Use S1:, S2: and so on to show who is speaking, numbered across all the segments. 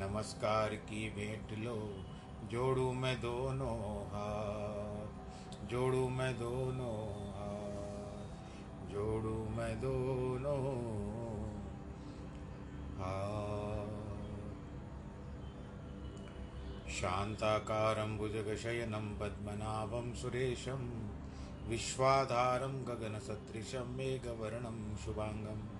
S1: नमस्कार की भेंट लो, जोड़ू मैं दोनों हाथ, जोड़ू मैं दोनों हाथ, जोड़ू मैं दोनों शान्ताकारं भुजगशयनं पद्मनाभं सुरेशं, विश्वाधारं गगनसदृशं मेघवर्णं शुभाङ्गम्।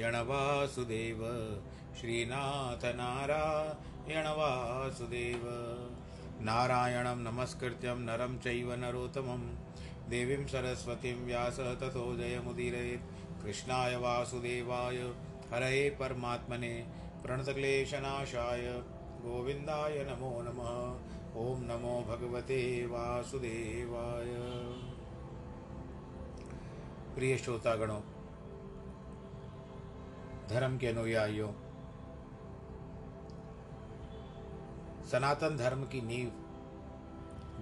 S1: वासुदेव श्रीनाथ नारायण वासुदेव नारायणं नमस्कृत्यं नरं चैव नरोत्तमं देवीं सरस्वतीं व्यास ततो जयमुदीरयेत्। कृष्णाय वासुदेवाय। हरये परमात्मने। प्रणतक्लेशनाशाय। गोविन्दाय नमो नमः। ॐ नमो भगवते वासुदेवाय। प्रिय श्रोतागणों धर्म के अनुयायियों। सनातन धर्म की नींव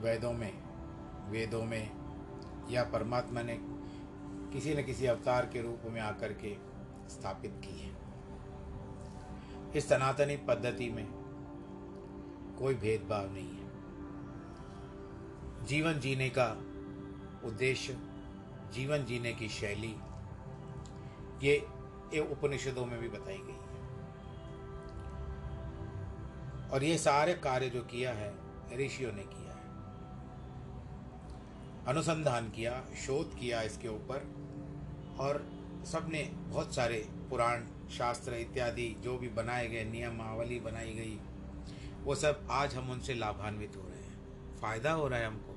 S1: वेदों में वेदों में या परमात्मा ने किसी न किसी अवतार के रूप में आकर के स्थापित की है। इस सनातनी पद्धति में कोई भेदभाव नहीं है। जीवन जीने का उद्देश्य, जीवन जीने की शैली, ये ये उपनिषदों में भी बताई गई है। और ये सारे कार्य जो किया है, ऋषियों ने किया है। अनुसंधान किया, शोध किया इसके ऊपर, और सबने बहुत सारे पुराण, शास्त्र इत्यादि जो भी बनाए गए, नियमावली बनाई गई, वो सब आज हम उनसे लाभान्वित हो रहे हैं। फ़ायदा हो रहा है हमको।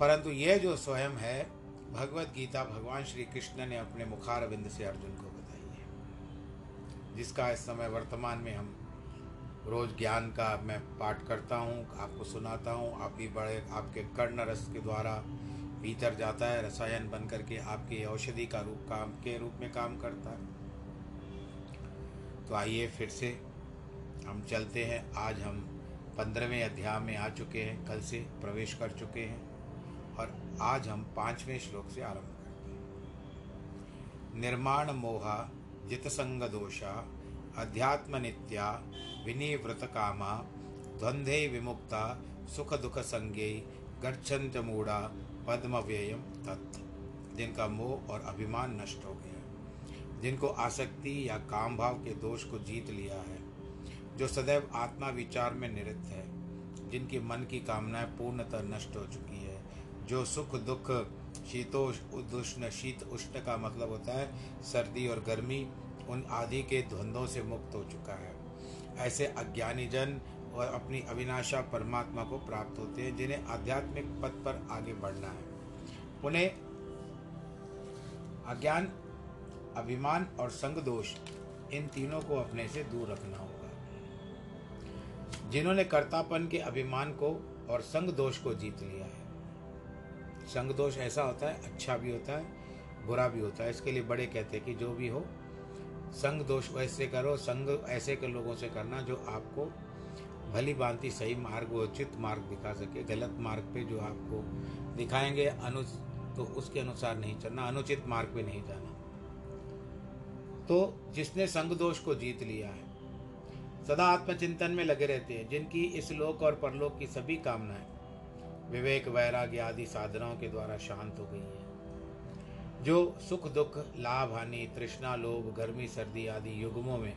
S1: परंतु यह जो स्वयं है भगवत गीता भगवान श्री कृष्ण ने अपने मुखार बिंद से अर्जुन को बताई है, जिसका इस समय वर्तमान में हम रोज ज्ञान का मैं पाठ करता हूँ, आपको सुनाता हूँ। आप भी बड़े, आपके कर्ण रस के द्वारा भीतर जाता है, रसायन बन करके आपकी औषधि का रूप काम, के रूप में काम करता है। तो आइए फिर से हम चलते हैं। आज हम पंद्रहवें अध्याय में आ चुके हैं, कल से प्रवेश कर चुके हैं। और आज हम पाँचवें श्लोक से आरंभ करते निर्माण मोहा जित संग दोषा अध्यात्म नित्या विनिवृत कामा, द्वंद्वे विमुक्ता, सुख दुख संज्ञे गर्छंत मूढ़ा पद्म व्ययम तत्। जिनका मोह और अभिमान नष्ट हो गया जिनको आसक्ति या काम भाव के दोष को जीत लिया है, जो सदैव आत्मा विचार में निरत है, जिनकी मन की कामनाएँ पूर्णतः नष्ट हो चुकी जो सुख दुख शीतोष उष्ण शीत उष्ण का मतलब होता है, सर्दी और गर्मी, उन आदि के द्वंद्वों से मुक्त हो चुका है। ऐसे अज्ञानी जन और अपनी अविनाशा परमात्मा को प्राप्त होते हैं, जिन्हें आध्यात्मिक पथ पर आगे बढ़ना है। उन्हें अज्ञान, अभिमान और संग दोष इन तीनों को अपने से दूर रखना होगा। जिन्होंने कर्तापन के अभिमान को और संग दोष को जीत लिया है। संग दोष ऐसा होता है अच्छा भी होता है, बुरा भी होता है। इसके लिए बड़े कहते हैं कि जो भी हो, संग दोष वैसे करो, संग ऐसे के लोगों से करना जो आपको भली भांति सही मार्ग उचित मार्ग दिखा सके। गलत मार्ग पे जो आपको दिखाएँगे अनु तो उसके अनुसार नहीं चलना, अनुचित मार्ग पे नहीं जाना। तो जिसने संग दोष को जीत लिया है, सदा आत्मचिंतन में लगे रहते हैं, जिनकी इस लोक और परलोक की सभी कामनाएँ। विवेक वैराग्य आदि साधनाओं के द्वारा शांत हो गई है। जो सुख दुख, लाभ हानि, तृष्णा, लोभ, गर्मी, सर्दी आदि युगमों में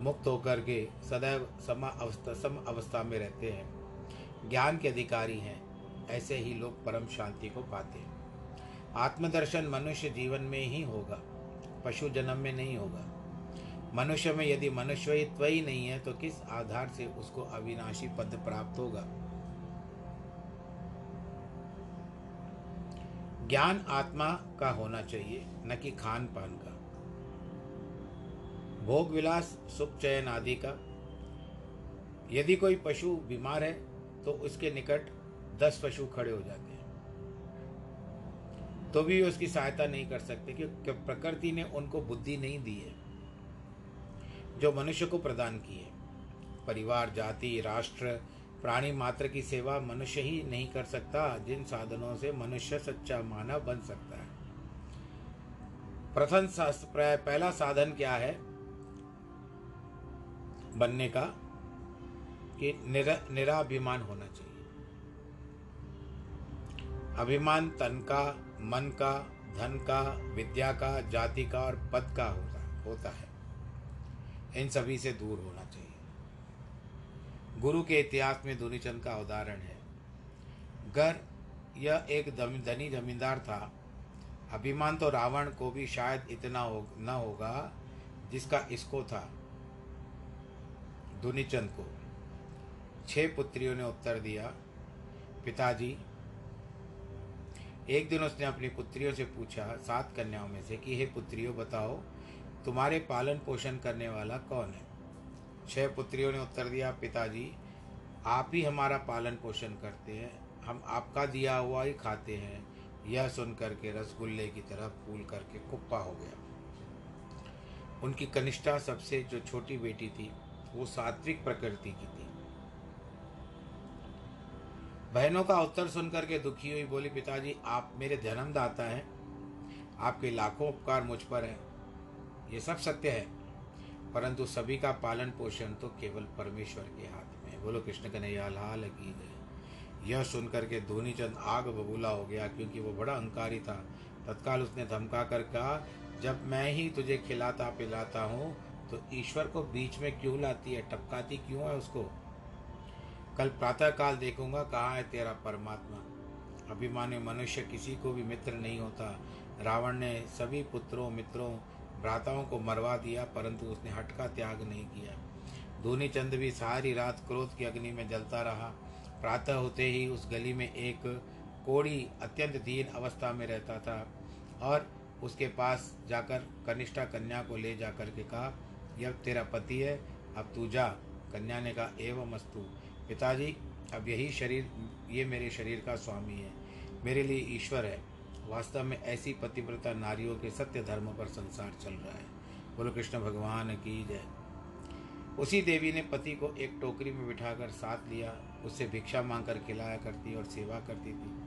S1: मुक्त होकर के सदैव सम अवस्था सम अवस्था में रहते हैं। ज्ञान के अधिकारी हैं, ऐसे ही लोग परम शांति को पाते हैं। आत्मदर्शन मनुष्य जीवन में ही होगा, पशु जन्म में नहीं होगा। मनुष्य में यदि मनुष्यत्व ही नहीं है तो किस आधार से उसको अविनाशी पद प्राप्त होगा? ज्ञान आत्मा का होना चाहिए, न कि खान पान का। भोग विलास सुख चयन आदि का। यदि कोई पशु बीमार है तो उसके निकट दस पशु खड़े हो जाते हैं। तो भी उसकी सहायता नहीं कर सकते क्योंकि प्रकृति ने उनको बुद्धि नहीं दी है, जो मनुष्य को प्रदान की है। परिवार, जाति, राष्ट्र प्राणी मात्र की सेवा मनुष्य ही नहीं कर सकता जिन साधनों से मनुष्य सच्चा मानव बन सकता है। प्रथम पहला साधन क्या है? बनने का कि निरा, निराभिमान होना चाहिए। अभिमान तन का मन का धन का विद्या का जाति का और पद का होता होता है। इन सभी से दूर होना चाहिए। गुरु के इतिहास में दुनीचंद का उदाहरण है। घर यह एक धनी जमींदार था। अभिमान तो रावण को भी शायद इतना हो, न होगा जिसका इसको था दुनीचंद को। छह पुत्रियों ने उत्तर दिया। पिताजी, एक दिन उसने अपनी पुत्रियों से पूछा, सात कन्याओं में से कि, हे पुत्रियों, बताओ, तुम्हारे पालन पोषण करने वाला कौन है? छह पुत्रियों ने उत्तर दिया, पिताजी, आप ही हमारा पालन पोषण करते हैं। हम आपका दिया हुआ ही खाते हैं। यह सुन करके रसगुल्ले की तरह फूल करके कुप्पा हो गया। उनकी कनिष्ठा सबसे जो छोटी बेटी थी, वो सात्विक प्रकृति की थी। बहनों का उत्तर सुनकर के दुखी हुई बोली, पिताजी, आप मेरे जन्मदाता हैं। आपके लाखों उपकार मुझ पर हैं। ये सब सत्य है। परंतु सभी का पालन पोषण तो केवल परमेश्वर के हाथ में बोलो, कृष्ण कन्हैया लाल की गए यह सुनकर के धोनीचंद आग बबूला हो गया, क्योंकि वो बड़ा अहंकारी था। तत्काल उसने धमका कर कहा, जब मैं ही तुझे खिलाता पिलाता हूँ तो ईश्वर को बीच में क्यों लाती है? टपकाती क्यों है उसको? कल प्रातःकाल देखूँगा, कहाँ है तेरा परमात्मा? अभिमान्य मनुष्य किसी को भी मित्र नहीं होता। रावण ने सभी पुत्रों, मित्रों भ्राताओं को मरवा दिया, परंतु उसने हट का त्याग नहीं किया। धोनी चंद भी सारी रात क्रोध की अग्नि में जलता रहा। प्रातः होते ही उस गली में एक कोड़ी अत्यंत दीन अवस्था में रहता था और उसके पास जाकर कनिष्ठा कन्या को ले जाकर के कहा, यह तेरा पति है, अब तू जा। कन्या ने कहा, एवं अस्तु पिताजी, अब यही शरीर, ये मेरे शरीर का स्वामी है। मेरे लिए ईश्वर है। वास्तव में ऐसी पतिव्रता नारियों के सत्य धर्म पर संसार चल रहा है। बोलो, कृष्ण भगवान की जय। उसी देवी ने पति को एक टोकरी में बिठाकर साथ लिया। उससे भिक्षा मांग कर खिलाया करती और सेवा करती थी।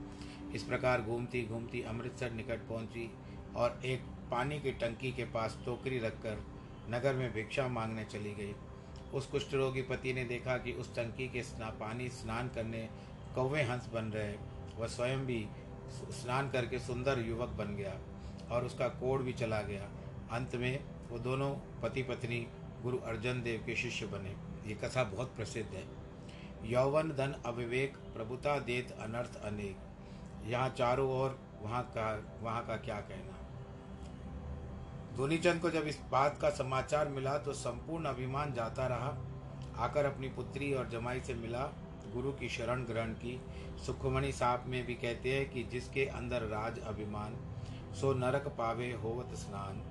S1: इस प्रकार घूमती घूमती अमृतसर निकट पहुँची और एक पानी की टंकी के पास टोकरी रखकर नगर में भिक्षा मांगने चली गई। उस कुष्ठ रोगी पति ने देखा कि उस टंकी के स्ना, पानी स्नान करने कौवे हंस बन रहे। वह स्वयं भी स्नान करके सुंदर युवक बन गया और उसका कोड भी चला गया। अंत में वो दोनों पति पत्नी गुरु अर्जन देव के शिष्य बने। ये कथा बहुत प्रसिद्ध है। यौवन धन अविवेक प्रभुता देत अनर्थ अनेक। यहाँ चारों ओर वहाँ का वहाँ का क्या कहना। धोनीचंद को जब इस बात का समाचार मिला तो संपूर्ण अभिमान जाता रहा। आकर अपनी पुत्री और जमाई से मिला गुरु की शरण ग्रहण की। सुखमणि साहब में भी कहते हैं कि जिसके अंदर राज अभिमान, सो नरक पावे होवत स्नान।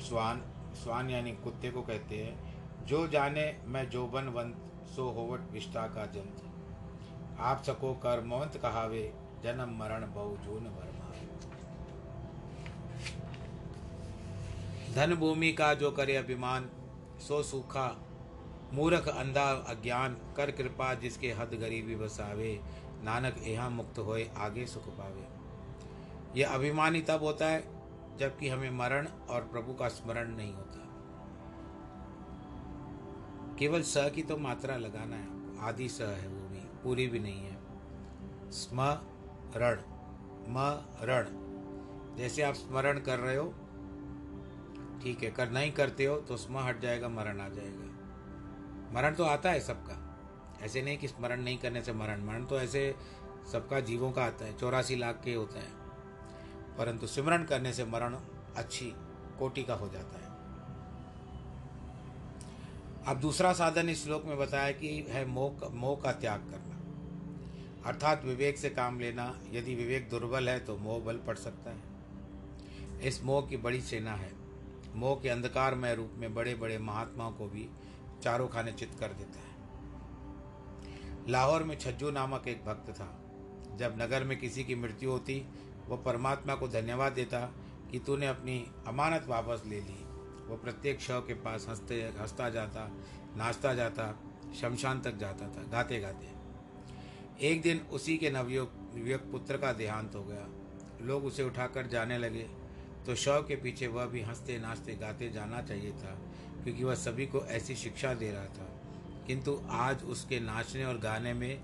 S1: स्वान स्वान यानी कुत्ते को कहते हैं, जो जाने मैं जोबन वंत सो होवट विष्टा का जंत। आप सको कर मोहंत कहावे, जन्म मरण बहु जून वर्मा। धन भूमि का जो करे अभिमान, सो सूखा मूर्ख अंधा अज्ञान, कर कृपा जिसके हद गरीबी बसावे, नानक यहाँ मुक्त होए, आगे सुख पावे। यह अभिमानी तब होता है, जबकि हमें मरण और प्रभु का स्मरण नहीं होता। केवल स की तो मात्रा लगाना है, आदि स है वो भी, पूरी भी नहीं है। स्मरण रण जैसे आप स्मरण कर रहे हो, ठीक है, कर नहीं करते हो तो स्म हट जाएगा, मरण आ जाएगा। मरण तो आता है सबका। ऐसे नहीं कि स्मरण नहीं करने से मरण। मरण तो ऐसे सबका जीवों का आता है, चौरासी लाख के होता है। परंतु सिमरण करने से मरण अच्छी कोटि का हो जाता है। अब दूसरा साधन इस श्लोक में बताया कि है मोह मोह का त्याग करना। अर्थात विवेक से काम लेना। यदि विवेक दुर्बल है तो मोह बल पड़ सकता है। इस मोह की बड़ी सेना है। मोह के अंधकारमय रूप में बड़े बड़े महात्माओं को भी चारों खाने चित कर देता है। लाहौर में छज्जू नामक एक भक्त था। जब नगर में किसी की मृत्यु होती वह परमात्मा को धन्यवाद देता कि तूने अपनी अमानत वापस ले ली। वो प्रत्येक शव के पास हँसते, हंसता जाता, नाचता जाता, शमशान तक जाता था गाते गाते एक दिन उसी के नवयुग पुत्र का देहांत हो गया। लोग उसे उठाकर जाने लगे तो शव के पीछे वह भी हँसते, नाचते, गाते जाना चाहिए था। क्योंकि वह सभी को ऐसी शिक्षा दे रहा था। किंतु आज उसके नाचने और गाने में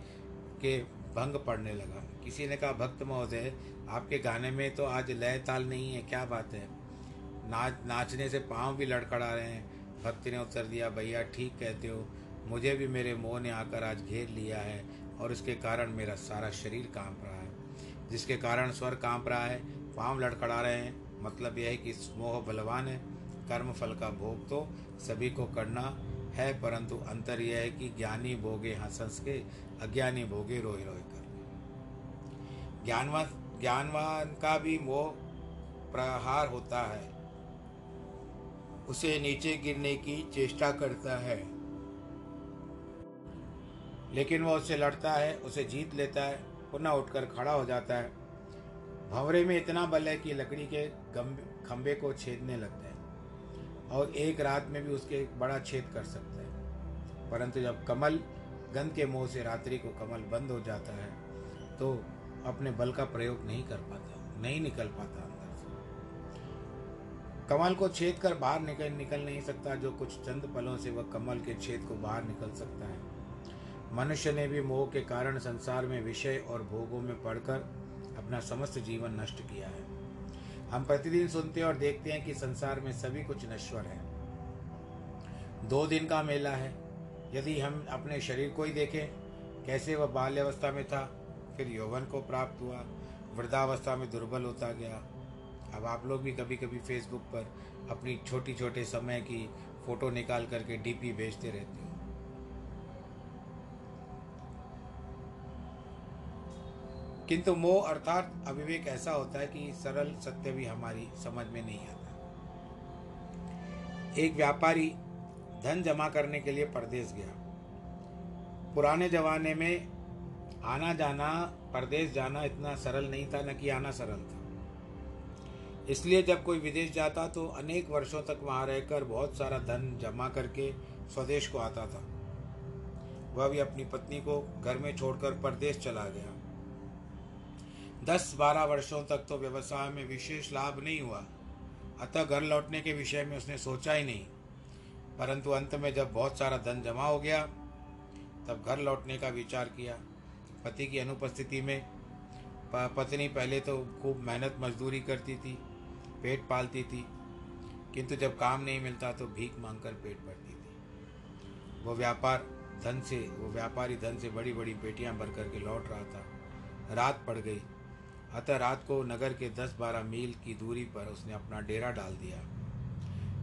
S1: के भंग पड़ने लगा। किसी ने कहा, भक्त महोदय, आपके गाने में तो आज लय ताल नहीं है, क्या बात है? नाच, नाचने से पाँव भी लड़खड़ा रहे हैं। भक्त ने उत्तर दिया, भैया, ठीक कहते हो। मुझे भी मेरे मोह ने आकर आज घेर लिया है और इसके कारण मेरा सारा शरीर काँप रहा है। जिसके कारण स्वर काँप रहा है, पाँव लड़खड़ा रहे हैं। मतलब यह है कि मोह बलवान है। कर्म फल का भोग तो सभी को करना है, परंतु अंतर यह है कि ज्ञानी भोगे हंस हंस के, अज्ञानी भोगे रोए रोए कर ज्ञानवान ज्ञानवान का भी मोह प्रहार होता है। उसे नीचे गिरने की चेष्टा करता है। लेकिन वह उससे लड़ता है, उसे जीत लेता है, पुनः उठकर खड़ा हो जाता है। भंवरे में इतना बल है कि लकड़ी के खंबे को छेदने लगता है। और एक रात में भी उसके बड़ा छेद कर सकता है। परंतु जब कमल गंध के मोह से रात्रि को कमल बंद हो जाता है तो अपने बल का प्रयोग नहीं कर पाता, नहीं निकल पाता अंदर से। कमल को छेद कर बाहर निकल निकल नहीं सकता, जो कुछ चंद पलों से वह कमल के छेद को बाहर निकल सकता है। मनुष्य ने भी मोह के कारण संसार में विषय और भोगों में पढ़कर अपना समस्त जीवन नष्ट किया है। हम प्रतिदिन सुनते और देखते हैं कि संसार में सभी कुछ नश्वर है। दो दिन का मेला है। यदि हम अपने शरीर को ही देखें, कैसे वह बाल्यावस्था में था, फिर यौवन को प्राप्त हुआ, वृद्धावस्था में दुर्बल होता गया। अब आप लोग भी कभी कभी फेसबुक पर अपनी छोटी छोटे समय की फ़ोटो निकाल करके डीपी भेजते रहते हो। किंतु मोह अर्थात अविवेक ऐसा होता है कि सरल सत्य भी हमारी समझ में नहीं आता। एक व्यापारी धन जमा करने के लिए परदेश गया। पुराने जमाने में आना जाना, परदेश जाना इतना सरल नहीं था, न कि आना सरल था। इसलिए जब कोई विदेश जाता तो अनेक वर्षों तक वहाँ रहकर बहुत सारा धन जमा करके स्वदेश को आता था। वह भी अपनी पत्नी को घर में छोड़कर परदेश चला गया। दस बारह वर्षों तक तो व्यवसाय में विशेष लाभ नहीं हुआ। अतः घर लौटने के विषय में उसने सोचा ही नहीं। परंतु अंत में जब बहुत सारा धन जमा हो गया, तब घर लौटने का विचार किया। पति की अनुपस्थिति में पत्नी पहले तो खूब मेहनत मजदूरी करती थी, पेट पालती थी। किंतु जब काम नहीं मिलता तो भीख मांगकर पेट भरती थी। वो व्यापार धन से, वो व्यापारी धन से बड़ी बड़ी पेटियाँ भर करके लौट रहा था। रात पड़ गई। अतः रात को नगर के दस बारह मील की दूरी पर उसने अपना डेरा डाल दिया।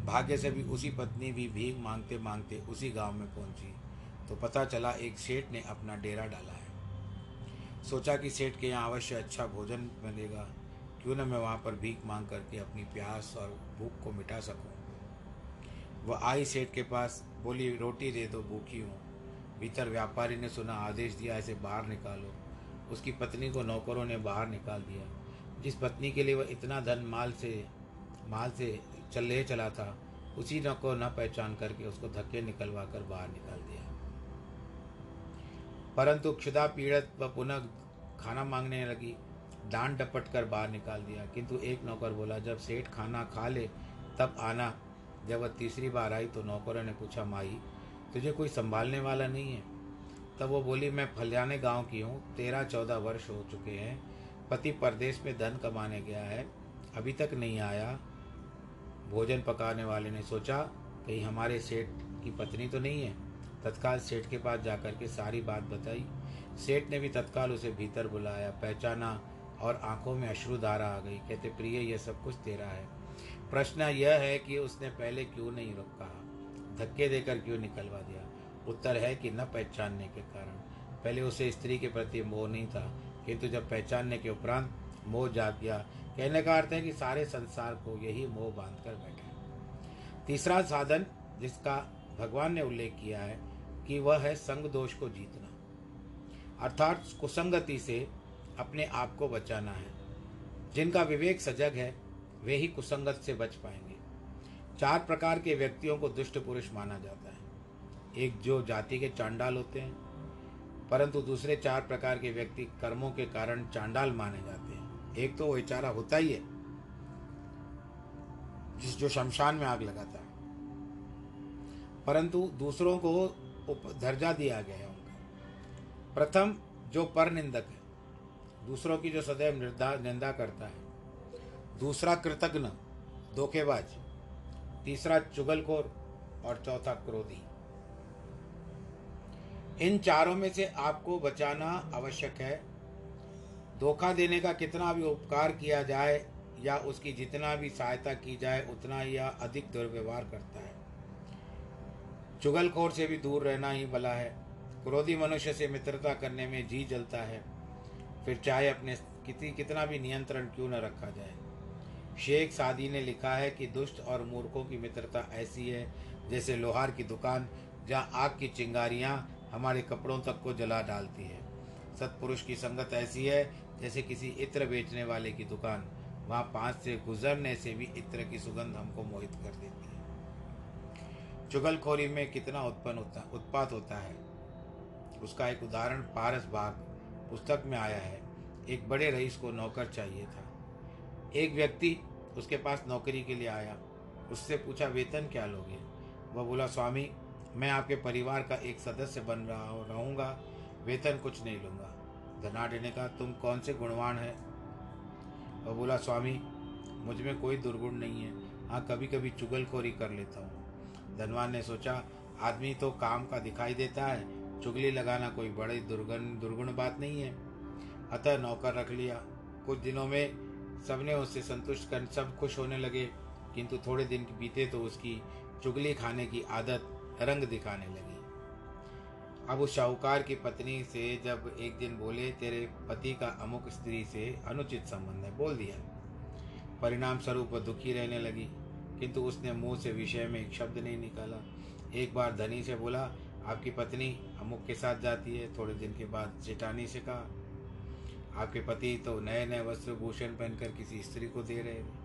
S1: भाग्य से भी उसी पत्नी भी भीख मांगते मांगते उसी गाँव में पहुँची तो पता चला एक सेठ ने अपना डेरा डाला है। सोचा कि सेठ के यहाँ अवश्य अच्छा भोजन मिलेगा क्यों न मैं वहाँ पर भीख मांग करके अपनी प्यास और भूख को मिटा सकूँ? वह आई सेठ के पास, बोली, रोटी दे दो, भूखी हूँ। भीतर व्यापारी ने सुना, आदेश दिया, ऐसे बाहर निकालो। उसकी पत्नी को नौकरों ने बाहर निकाल दिया। जिस पत्नी के लिए वह इतना धन माल से माल से चल चला था, उसी को न पहचान करके उसको धक्के निकलवा कर बाहर निकाल दिया। परंतु क्षुदा पीड़ित व पुनः खाना मांगने लगी डांट डपट कर बाहर निकाल दिया। किंतु एक नौकर बोला, जब सेठ खाना खा ले, तब आना। जब वह तीसरी बार आई तो नौकरों ने पूछा, माई, तुझे कोई संभालने वाला नहीं है? तब वो बोली, मैं फलियाने गाँव की हूँ, तेरह चौदह वर्ष हो चुके हैं, पति परदेश में धन कमाने गया है, अभी तक नहीं आया, भोजन पकाने वाले ने सोचा, कहीं हमारे सेठ की पत्नी तो नहीं है, तत्काल सेठ के पास जाकर के सारी बात बताई, सेठ ने भी तत्काल उसे भीतर बुलाया, पहचाना और आँखों में अश्रुधारा आ गई, कहते, प्रिय यह सब कुछ तेरा है, प्रश्न यह है कि उसने पहले क्यों नहीं रोका धक्के देकर क्यों निकलवा दिया? उत्तर है कि न पहचानने के कारण। पहले उसे स्त्री के प्रति मोह नहीं था, किंतु जब पहचानने के उपरांत मोह जाग गया, कहने का अर्थ है कि सारे संसार को यही मोह बाँध कर बैठे तीसरा साधन जिसका भगवान ने उल्लेख किया है कि वह है संग दोष को जीतना। अर्थात कुसंगति से अपने आप को बचाना है। जिनका विवेक सजग है, वे ही कुसंगत से बच पाएँगे। चार प्रकार के व्यक्तियों को दुष्ट पुरुष माना जाता है। एक जो जाति के चांडाल होते हैं, परंतु दूसरे चार प्रकार के व्यक्ति कर्मों के कारण चांडाल माने जाते हैं। एक तो वो बेचारा होता ही है, जिस जो शमशान में आग लगाता है। परंतु दूसरों को दर्जा दिया गया है उनका। प्रथम, जो पर निंदक है, दूसरों की जो सदैव निंदा करता है। दूसरा कृतज्ञ धोखेबाज। तीसरा, चुगलखोर और चौथा, क्रोधी। इन चारों में से आपको बचाना आवश्यक है। धोखा देने का कितना भी उपकार किया जाए या उसकी जितना भी सहायता की जाए, उतना ही अधिक दुर्व्यवहार करता है। चुगलखोर से भी दूर रहना ही भला है। क्रोधी मनुष्य से मित्रता करने में जी जलता है। फिर चाहे अपने कितनी कितना भी नियंत्रण क्यों न रखा जाए। शेख सादी ने लिखा है कि दुष्ट और मूर्खों की मित्रता ऐसी है, जैसे लोहार की दुकान, जहाँ आग की चिंगारियाँ हमारे कपड़ों तक को जला डालती है। सत्पुरुष की संगत ऐसी है, जैसे किसी इत्र बेचने वाले की दुकान। वहाँ पाँच से गुजरने से भी इत्र की सुगंध हमको मोहित कर देती है। चुगलखोरी में कितना उत्पन्न होता, उत्पात होता है? उसका एक उदाहरण पारस बाग पुस्तक में आया है। एक बड़े रईस को नौकर चाहिए था। एक व्यक्ति उसके पास नौकरी के लिए आया। उससे पूछा, वेतन क्या लोगे? वह बोला, स्वामी मैं आपके परिवार का एक सदस्य बन रहा रहूँगा, वेतन कुछ नहीं लूँगा। धनाढ़ ने कहा, तुम कौन से गुणवान है? वह बोला, स्वामी, मुझमें कोई दुर्गुण नहीं है। हाँ कभी कभी चुगलखोरी कर लेता हूँ। धनवान ने सोचा, आदमी तो काम का दिखाई देता है। चुगली लगाना कोई बड़ी दुर्गुण दुर्गुण बात नहीं है। अतः नौकर रख लिया। कुछ दिनों में सबने उससे संतुष्ट कर सब खुश होने लगे, किंतु थोड़े दिन बीते तो उसकी चुगली खाने की आदत रंग दिखाने लगी। अब उस शाहूकार की पत्नी से जब एक दिन बोले, तेरे पति का अमुक स्त्री से अनुचित संबंध है, बोल दिया। परिणाम स्वरूप दुखी रहने लगी, किंतु उसने मुँह से विषय में एक शब्द नहीं निकाला। एक बार धनी से बोला, आपकी पत्नी अमुक के साथ जाती है, थोड़े दिन के बाद जेठानी से कहा। आपके पति तो नए नए वस्त्र, भूषण पहनकर किसी स्त्री को दे रहे थे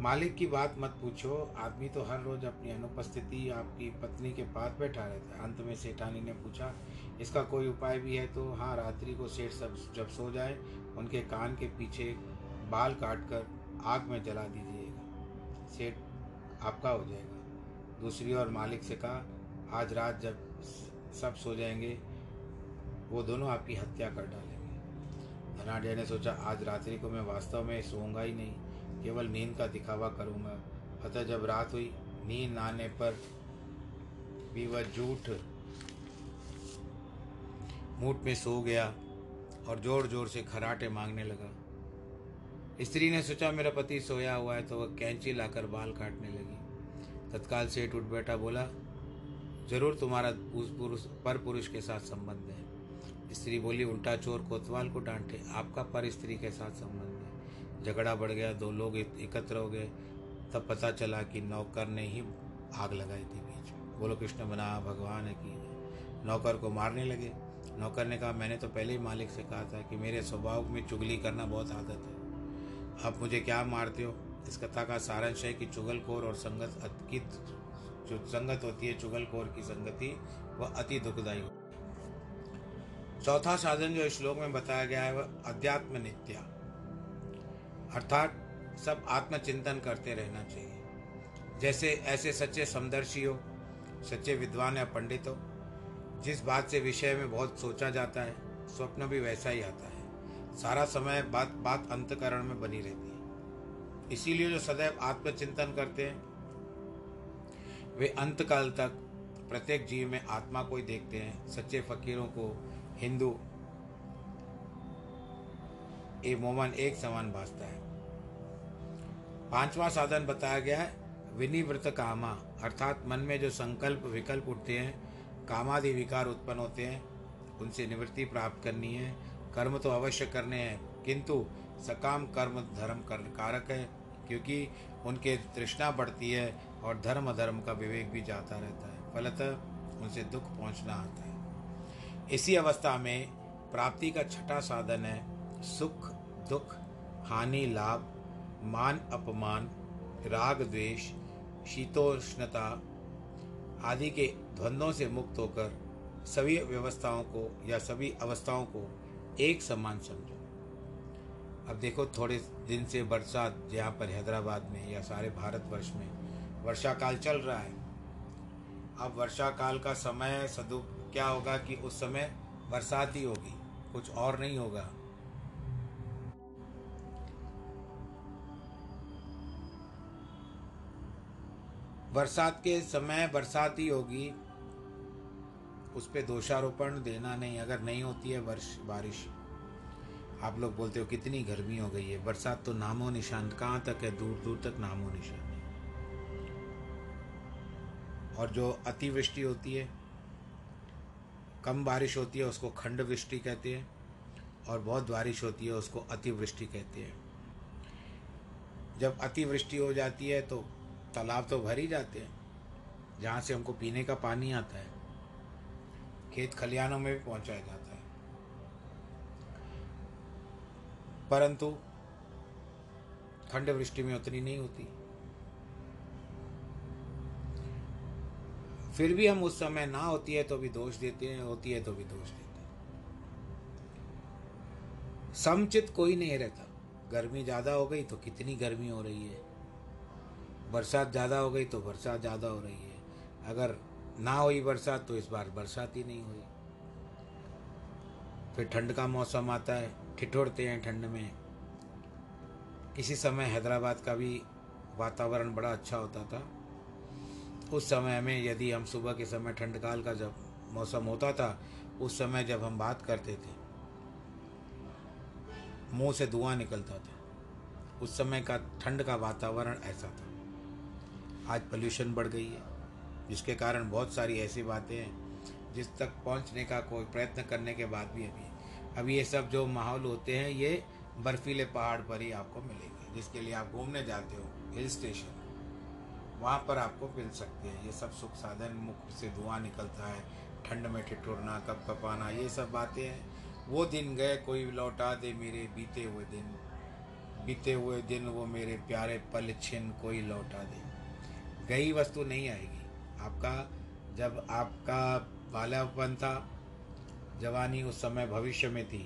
S1: मालिक की बात मत पूछो। आदमी तो हर रोज अपनी अनुपस्थिति आपकी पत्नी के पास बैठा रहता है। अंत में सेठानी ने पूछा, इसका कोई उपाय भी है तो? हाँ रात्रि को सेठ सब जब सो जाए, उनके कान के पीछे बाल काट कर आग में जला दीजिएगा। सेठ, आपका हो जाएगा। दूसरी ओर मालिक से कहा, आज रात जब सब सो जाएँगे, वो दोनों आपकी हत्या कर डालेंगे। धनाढ़ ने सोचा, आज रात्रि को मैं वास्तव में सोऊँगा ही नहीं। केवल नींद का दिखावा करूँगा अतः जब रात हुई, नींद आने पर भी वह झूठ मूठ में सो गया और ज़ोर ज़ोर से खराटे मांगने लगा। स्त्री ने सोचा, मेरा पति सोया हुआ है तो वह कैंची लाकर बाल काटने लगी। तत्काल सेठ उठ बैठा, बोला, ज़रूर तुम्हारा उस पुरुष, पर पुरुष के साथ संबंध है। स्त्री बोली, उल्टा चोर कोतवाल को डांटे, आपका पर स्त्री के साथ संबंध झगड़ा बढ़ गया, दो लोग एकत्र हो गए। तब पता चला कि नौकर ने ही आग लगाई थी बीच में। बोलो, कृष्ण बना, भगवान है कि नौकर को मारने लगे। नौकर ने कहा, मैंने तो पहले ही मालिक से कहा था कि मेरे स्वभाव में चुगली करना बहुत आदत है। आप मुझे क्या मारते हो? इस कथा का सारांश है कि चुगलखोर और संगत की जो संगत होती है, चुगलखोर की संगति वह अति दुखदायी होती है। चौथा साधन जो श्लोक में बताया गया है, वह अध्यात्म नित्या। अर्थात सब आत्मचिंतन करते रहना चाहिए। जैसे ऐसे सच्चे समदर्शी हो, सच्चे विद्वान या पंडित हो, जिस बात से विषय में बहुत सोचा जाता है, स्वप्न भी वैसा ही आता है। सारा समय बात बात अंतकरण में बनी रहती है। इसीलिए जो सदैव आत्मचिंतन करते हैं, वे अंतकाल तक प्रत्येक जीव में आत्मा को ही देखते हैं, सच्चे फकीरों को, हिंदू ए मोमन एक समान भासता है। पांचवा साधन बताया गया है विनिवृत कामा, अर्थात मन में जो संकल्प, विकल्प उठते हैं, कामादि विकार उत्पन्न होते हैं, उनसे निवृत्ति प्राप्त करनी है। कर्म तो अवश्य करने हैं, किंतु सकाम कर्म धर्म कर, कारक है, क्योंकि उनके तृष्णा बढ़ती है और धर्म धर्म का विवेक भी जाता रहता है। फलतः उनसे दुख पहुँचना आता है। इसी अवस्था में प्राप्ति का छठा साधन है सुख, दुख, हानि, लाभ, मान, अपमान, राग, द्वेष, शीतोष्णता आदि के द्वंद्वों से मुक्त होकर सभी व्यवस्थाओं को या सभी अवस्थाओं को एक समान समझो। अब देखो, थोड़े दिन से बरसात यहाँ पर हैदराबाद में या सारे भारतवर्ष में वर्षा काल चल रहा है। अब वर्षा काल का समय सदु क्या होगा कि उस समय बरसात ही होगी, कुछ और नहीं होगा। बरसात के समय बरसात ही होगी, उस पर दोषारोपण देना नहीं, अगर नहीं होती है वर्ष, बारिश, आप लोग बोलते हो कितनी गर्मी हो गई है, बरसात तो नामो निशान, कहाँ तक है, दूर दूर तक नामो निशान है। और जो अतिवृष्टि होती है, कम बारिश होती है, उसको खंड वृष्टि कहते हैं, और बहुत बारिश होती है, उसको अतिवृष्टि कहते हैं। जब अतिवृष्टि हो जाती है तो तालाब तो भर ही जाते हैं, जहाँ से हमको पीने का पानी आता है, खेत खलियानों में भी पहुँचाया जाता है। परंतु खंड वृष्टि में उतनी नहीं होती। फिर भी हम उस समय ना होती है तो भी दोष देते हैं, होती है तो भी दोष देते हैं। समचित कोई नहीं रहता। गर्मी ज़्यादा हो गई तो कितनी गर्मी हो रही है। बरसात ज़्यादा हो गई तो बरसात ज़्यादा हो रही है। अगर ना हुई बरसात तो इस बार बरसात ही नहीं हुई। फिर ठंड का मौसम आता है, ठिठुरते हैं ठंड में। किसी समय हैदराबाद का भी वातावरण बड़ा अच्छा होता था। उस समय में यदि हम सुबह के समय ठंडकाल का जब मौसम होता था, उस समय जब हम बात करते थे, मुँह से धुआँ निकलता था। उस समय का ठंड का वातावरण ऐसा था। आज पोल्यूशन बढ़ गई है, जिसके कारण बहुत सारी ऐसी बातें हैं, जिस तक पहुँचने का कोई प्रयत्न करने के बाद भी अभी। अभी ये सब जो माहौल होते हैं, ये बर्फीले पहाड़ पर ही आपको मिलेंगे, जिसके लिए आप घूमने जाते हो हिल स्टेशन वहाँ पर आपको मिल सकते हैं। ये सब सुख साधन, मुख से धुआँ निकलता है, ठंड में ठिठुरना, कप कपाना, ये सब बातें हैं। वो दिन गए, कोई लौटा दे मेरे बीते हुए दिन, बीते हुए दिन वो मेरे प्यारे पल छिन कोई लौटा दे। गई वस्तु नहीं आएगी। आपका, जब आपका बालापन था, जवानी उस समय भविष्य में थी।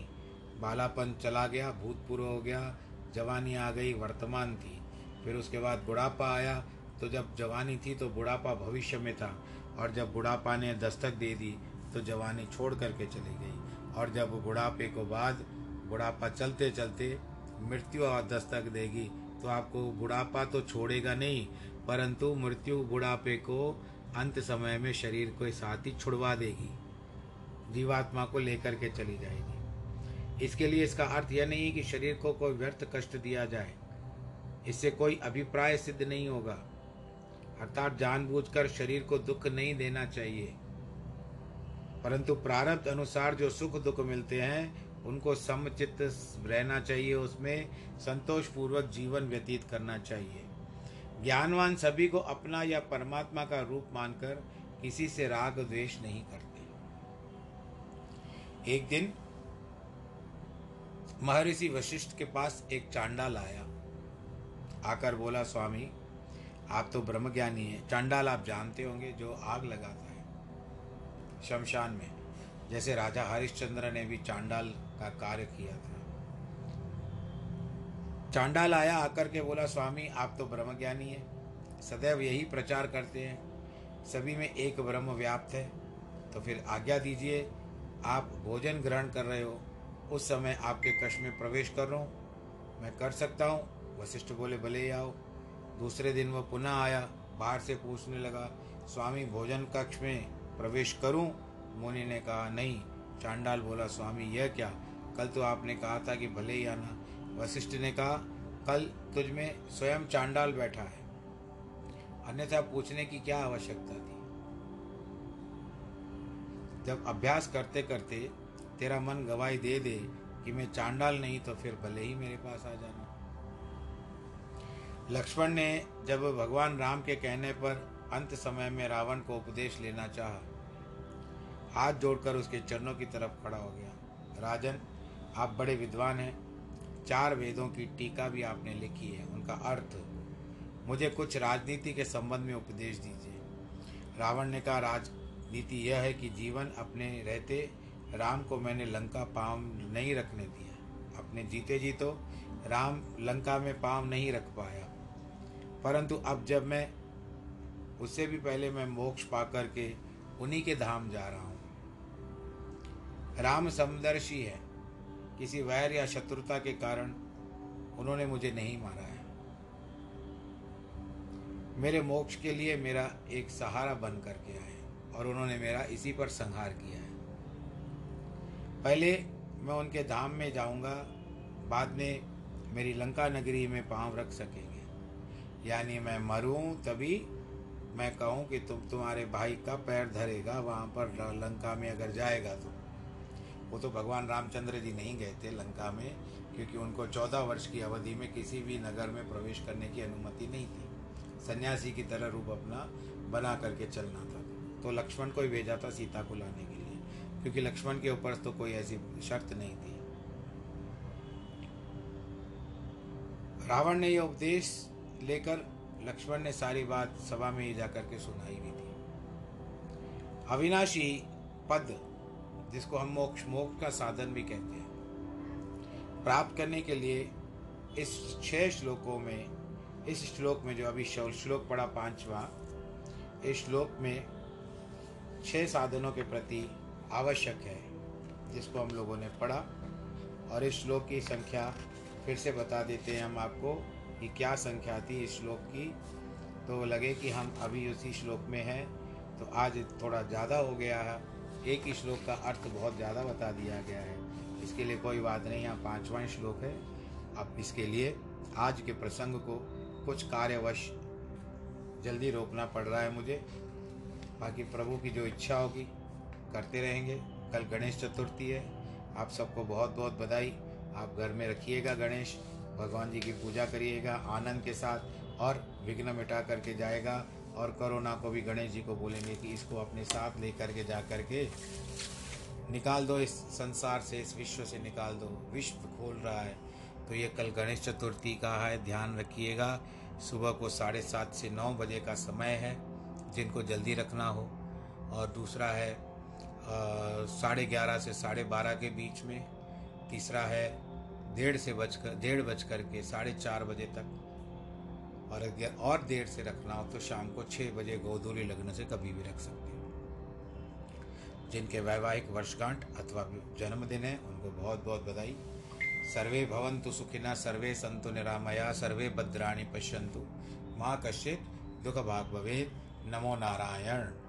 S1: बालापन चला गया, भूतपूर्व हो गया, जवानी आ गई, वर्तमान थी। फिर उसके बाद बुढ़ापा आया तो जब जवानी थी तो बुढ़ापा भविष्य में था। और जब बुढ़ापा ने दस्तक दे दी तो जवानी छोड़ करके चली गई। और जब बुढ़ापे को बाद, बुढ़ापा चलते चलते मृत्यु और दस्तक देगी तो आपको बुढ़ापा तो छोड़ेगा नहीं, परंतु मृत्यु बुढ़ापे को अंत समय में शरीर को साथ ही छुड़वा देगी। जीवात्मा को लेकर के चली जाएगी। इसके लिए इसका अर्थ यह नहीं कि शरीर को कोई व्यर्थ कष्ट दिया जाए। इससे कोई अभिप्राय सिद्ध नहीं होगा। अर्थात जानबूझकर शरीर को दुख नहीं देना चाहिए। परंतु प्रारब्ध अनुसार जो सुख दुख मिलते हैं उनको समचित रहना चाहिए, उसमें संतोष पूर्वक जीवन व्यतीत करना चाहिए। ज्ञानवान सभी को अपना या परमात्मा का रूप मानकर किसी से राग द्वेष नहीं करते। एक दिन, महर्षि वशिष्ठ के पास एक चांडाल आया। आकर बोला, स्वामी, आप तो ब्रह्मज्ञानी हैं। चांडाल आप जानते होंगे, जो आग लगाता है। शमशान में, जैसे राजा हरिश्चंद्र ने भी चांडाल का कार्य किया था। चांडाल आया आकर के बोला, स्वामी, आप तो ब्रह्मज्ञानी हैं। सदैव यही प्रचार करते हैं। सभी में एक ब्रह्म व्याप्त है। तो फिर आज्ञा दीजिए, आप भोजन ग्रहण कर रहे हो। उस समय आपके कक्ष में प्रवेश कर रहा हूँ। मैं कर सकता हूँ। वशिष्ठ बोले, भले ही आओ। दूसरे दिन वह पुनः आया, बाहर से पूछने लगा, स्वामी, भोजन कक्ष में प्रवेश करूँ? मुनि ने कहा, नहीं। चांडाल बोला, स्वामी, यह क्या? कल तो आपने कहा था कि भले ही आना। वशिष्ठ ने कहा, कल तुझ में स्वयं चांडाल बैठा है। अन्यथा पूछने की क्या आवश्यकता थी? जब अभ्यास करते करते तेरा मन गवाही दे दे कि मैं चांडाल नहीं तो फिर भले ही मेरे पास आ जाना। लक्ष्मण ने जब भगवान राम के कहने पर अंत समय में रावण को उपदेश लेना चाहा, हाथ जोड़कर उसके चरणों की तरफ़ खड़ा हो गया। राजन आप बड़े विद्वान हैं। चार वेदों की टीका भी आपने लिखी है। उनका अर्थ, मुझे कुछ राजनीति के संबंध में उपदेश दीजिए। रावण ने कहा, राजनीति यह है कि जीवन अपने रहते राम को मैंने लंका पाँव नहीं रखने दिया। अपने जीते जी तो राम लंका में पाँव नहीं रख पाया। परंतु अब जब मैं, उससे भी पहले मैं मोक्ष पा करके उन्हीं के धाम जा रहा हूँ। राम समदर्शी है। किसी वैर या शत्रुता के कारण उन्होंने मुझे नहीं मारा है। मेरे मोक्ष के लिए मेरा एक सहारा बन करके आए और उन्होंने मेरा इसी पर संहार किया है। पहले मैं उनके धाम में जाऊँगा, बाद में मेरी लंका नगरी में पाँव रख सकेंगे। यानी मैं मरूं तभी मैं कहूँ कि तुम, तुम्हारे भाई का पैर धरेगा, वहाँ पर लंका में अगर जाएगा तो। वो तो भगवान रामचंद्र जी नहीं गए थे लंका में, क्योंकि उनको चौदह वर्ष की अवधि में किसी भी नगर में प्रवेश करने की अनुमति नहीं थी। सन्यासी की तरह रूप अपना बना करके चलना था। तो लक्ष्मण को ही भेजा था सीता को लाने के लिए, क्योंकि लक्ष्मण के ऊपर तो कोई ऐसी शर्त नहीं थी। रावण ने यह उपदेश लेकर लक्ष्मण ने सारी बात सभा में ही जाकर के सुनाई भी थी। अविनाशी पद जिसको हम मोक्ष मोक्ष का साधन भी कहते हैं। प्राप्त करने के लिए इस छह श्लोकों में, इस श्लोक में जो अभी श्लोक पढ़ा पांचवा, इस श्लोक में छह साधनों के प्रति आवश्यक है, जिसको हम लोगों ने पढ़ा। और इस श्लोक की संख्या फिर से बता देते हैं हम आपको कि क्या संख्या थी इस श्लोक की। तो लगे कि हम अभी उसी श्लोक में हैं तो आज थोड़ा ज़्यादा हो गया है। एक ही श्लोक का अर्थ बहुत ज़्यादा बता दिया गया है। इसके लिए कोई बात नहीं, यहाँ पाँचवा श्लोक है। अब इसके लिए आज के प्रसंग को कुछ कार्यवश जल्दी रोकना पड़ रहा है मुझे। बाकी प्रभु की जो इच्छा होगी, करते रहेंगे। कल गणेश चतुर्थी है। आप सबको बहुत बहुत बधाई। आप घर में रखिएगा गणेश। भगवान जी की पूजा करिएगा, आनंद के साथ और विघ्न मिटा करके जाएगा। और कोरोना को भी गणेश जी को बोलेंगे कि इसको अपने साथ लेकर के जा कर के निकाल दो, इस संसार से, इस विश्व से निकाल दो। विश्व खोल रहा है। तो ये कल गणेश चतुर्थी का है, ध्यान रखिएगा। सुबह को साढ़े सात से नौ बजे का समय है, जिनको जल्दी रखना हो। और दूसरा है साढ़े ग्यारह से साढ़े बारह के बीच में। तीसरा है, डेढ़ से बजकर, डेढ़ बज कर के साढ़े चार बजे तक। और अगर और देर से रखना हो तो शाम को छः बजे गोधूली लगने से कभी भी रख सकते हो। जिनके वैवाहिक वर्षगांठ अथवा जन्मदिन है, उनको बहुत बहुत बधाई। सर्वे भवंतु सुखिना, सर्वे संतु निरामया, सर्वे भद्राणी पश्यंतु माँ कश्चित दुख भाग भवेद नमो नारायण।